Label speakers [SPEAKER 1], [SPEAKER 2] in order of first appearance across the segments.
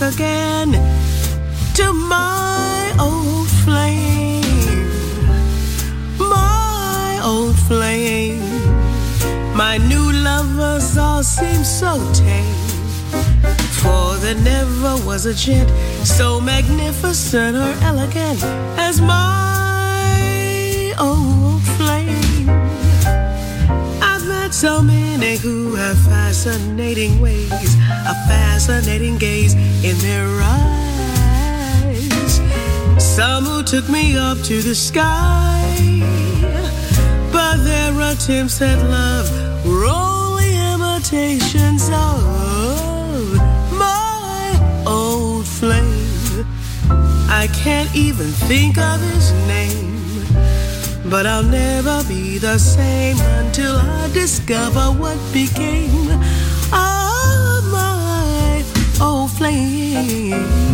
[SPEAKER 1] Back again to my old flame. My old flame. My new lovers all seem so tame. For there never was a gent so magnificent or elegant as my old flame. I've met so many who have fascinating ways, a fascinating gaze in their eyes. Some who took me up to the sky, but their attempts at love were only imitations of my old flame. I can't even think of his name. But I'll never be the same until I discover what became old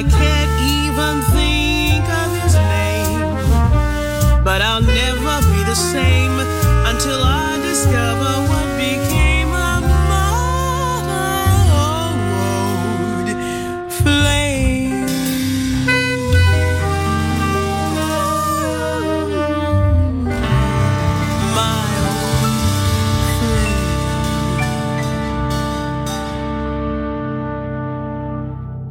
[SPEAKER 1] I can't even think of his name, but I'll never be the same until I discover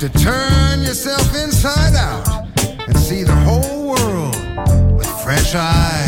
[SPEAKER 2] to
[SPEAKER 3] turn yourself inside out and see the whole world with fresh eyes.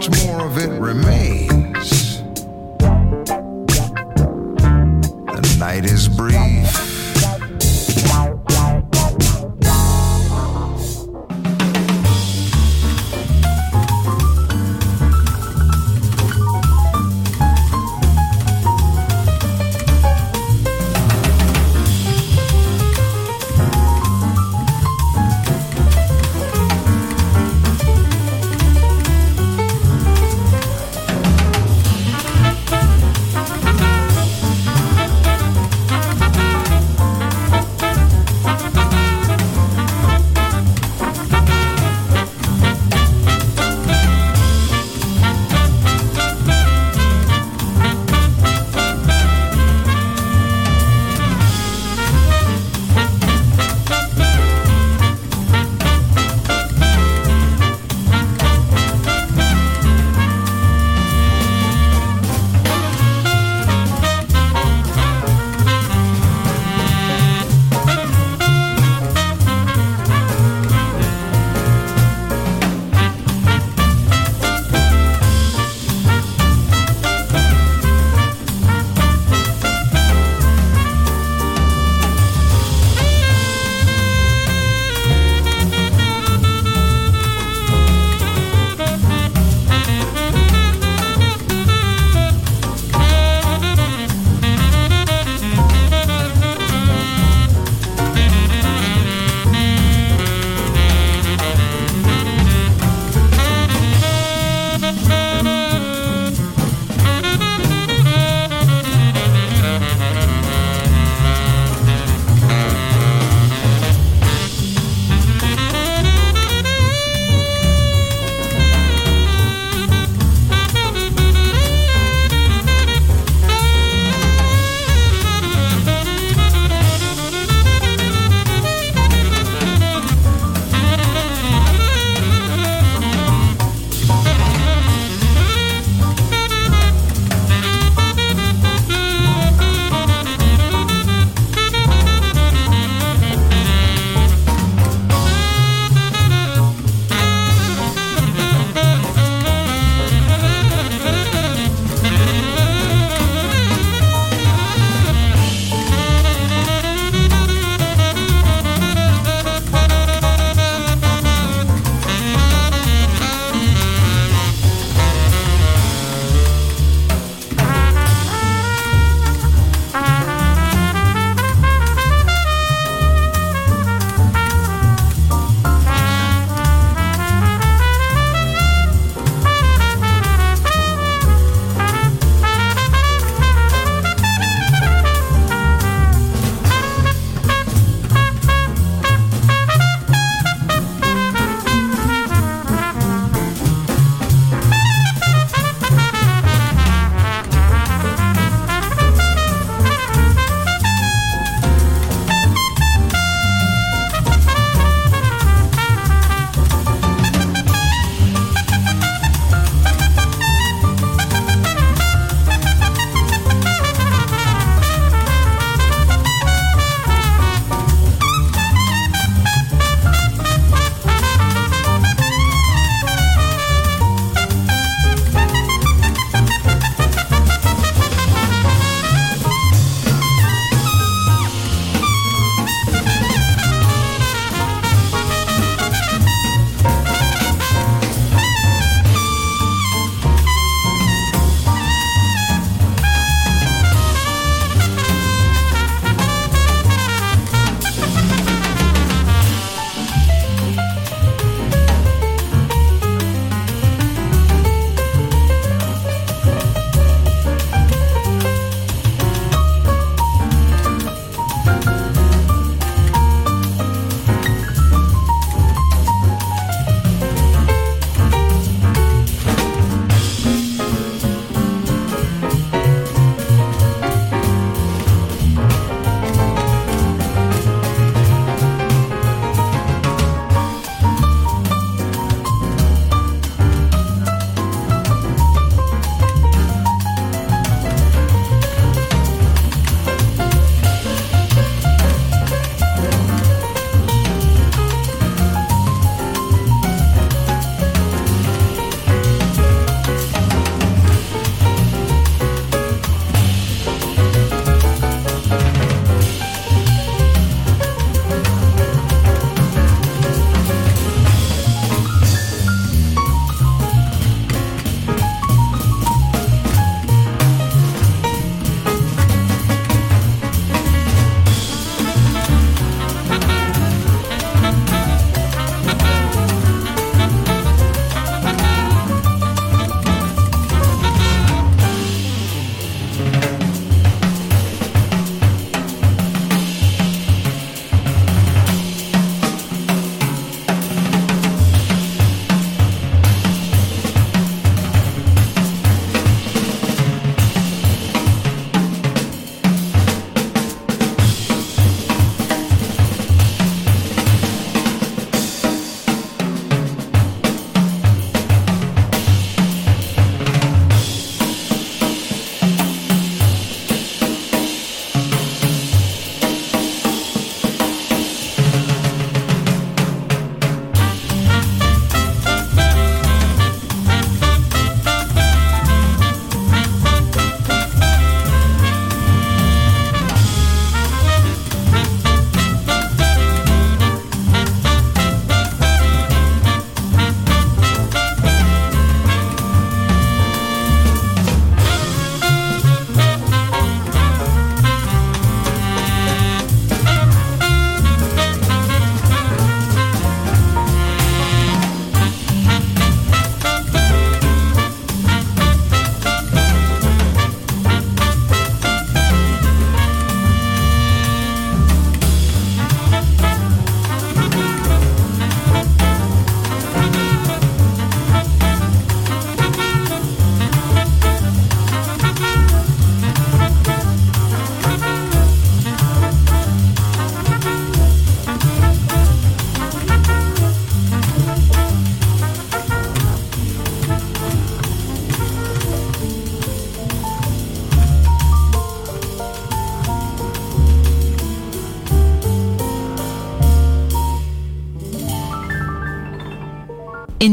[SPEAKER 3] much more of it remains.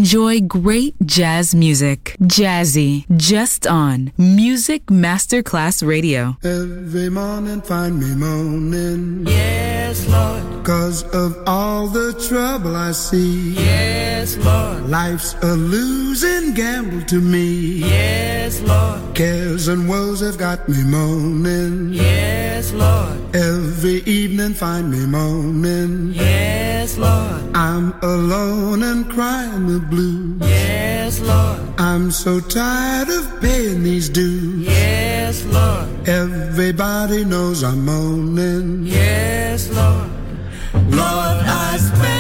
[SPEAKER 4] Enjoy great jazz music. Jazzy, just on Music Masterclass Radio.
[SPEAKER 5] Every morning find me moaning.
[SPEAKER 1] Yes, Lord.
[SPEAKER 5] Cause of all the trouble I see.
[SPEAKER 1] Yes, Lord.
[SPEAKER 5] Life's a losing gamble to me.
[SPEAKER 1] Yes, Lord.
[SPEAKER 5] Cares and woes have got me moaning.
[SPEAKER 1] Yes, Lord.
[SPEAKER 5] Every evening find me moaning.
[SPEAKER 1] Yes, Lord.
[SPEAKER 5] I'm alone and crying the blues.
[SPEAKER 1] Yes, Lord.
[SPEAKER 5] I'm so tired of paying these dues.
[SPEAKER 1] Yes, Lord.
[SPEAKER 5] Everybody knows I'm moaning.
[SPEAKER 1] Yes, Lord. Lord, I spend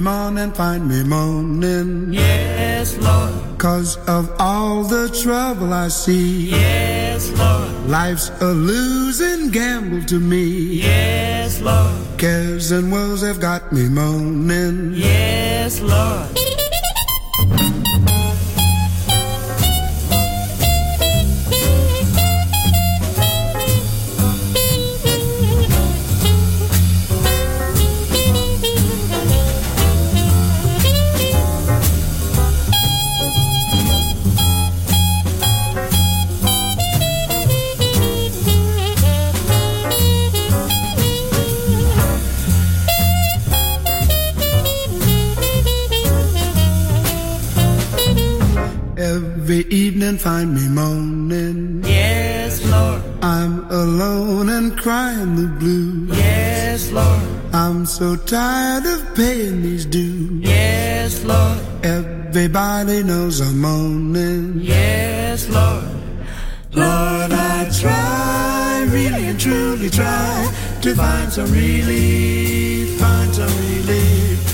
[SPEAKER 5] Every morning find me moaning.
[SPEAKER 1] Yes, Lord.
[SPEAKER 5] Cause of all the trouble I see.
[SPEAKER 1] Yes, Lord.
[SPEAKER 5] Life's a losing gamble to me.
[SPEAKER 1] Yes, Lord.
[SPEAKER 5] Cares and woes have got me moaning.
[SPEAKER 1] Yes, Lord.
[SPEAKER 5] Every evening find me moaning.
[SPEAKER 1] Yes, Lord.
[SPEAKER 5] I'm alone and crying the blues.
[SPEAKER 1] Yes, Lord.
[SPEAKER 5] I'm so tired of paying these dues.
[SPEAKER 1] Yes, Lord.
[SPEAKER 5] Everybody knows I'm moaning.
[SPEAKER 1] Yes, Lord. Lord, I try, really and truly try to find some relief, find some relief.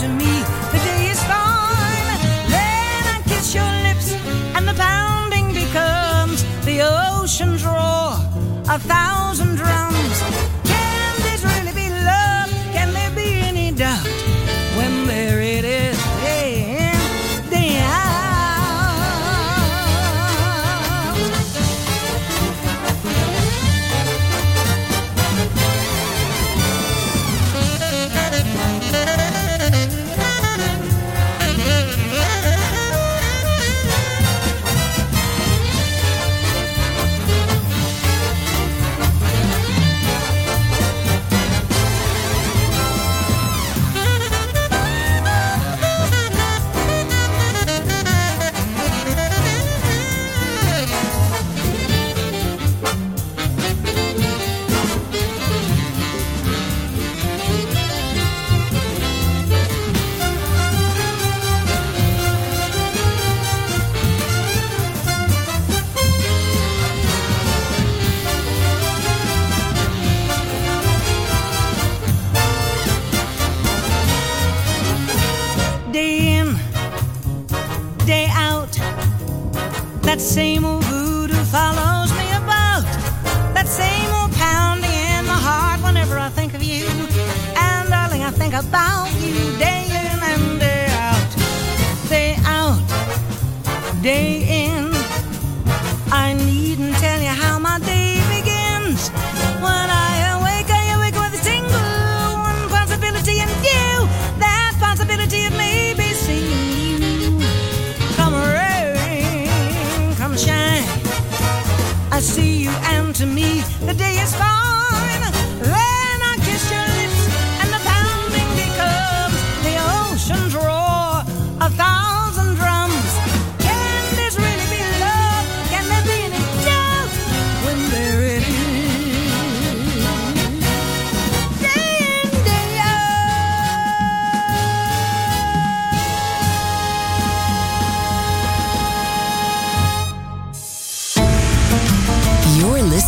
[SPEAKER 1] To
[SPEAKER 6] me the day is fine. Then I kiss your lips and the pounding becomes the ocean's roar. A thousand drums.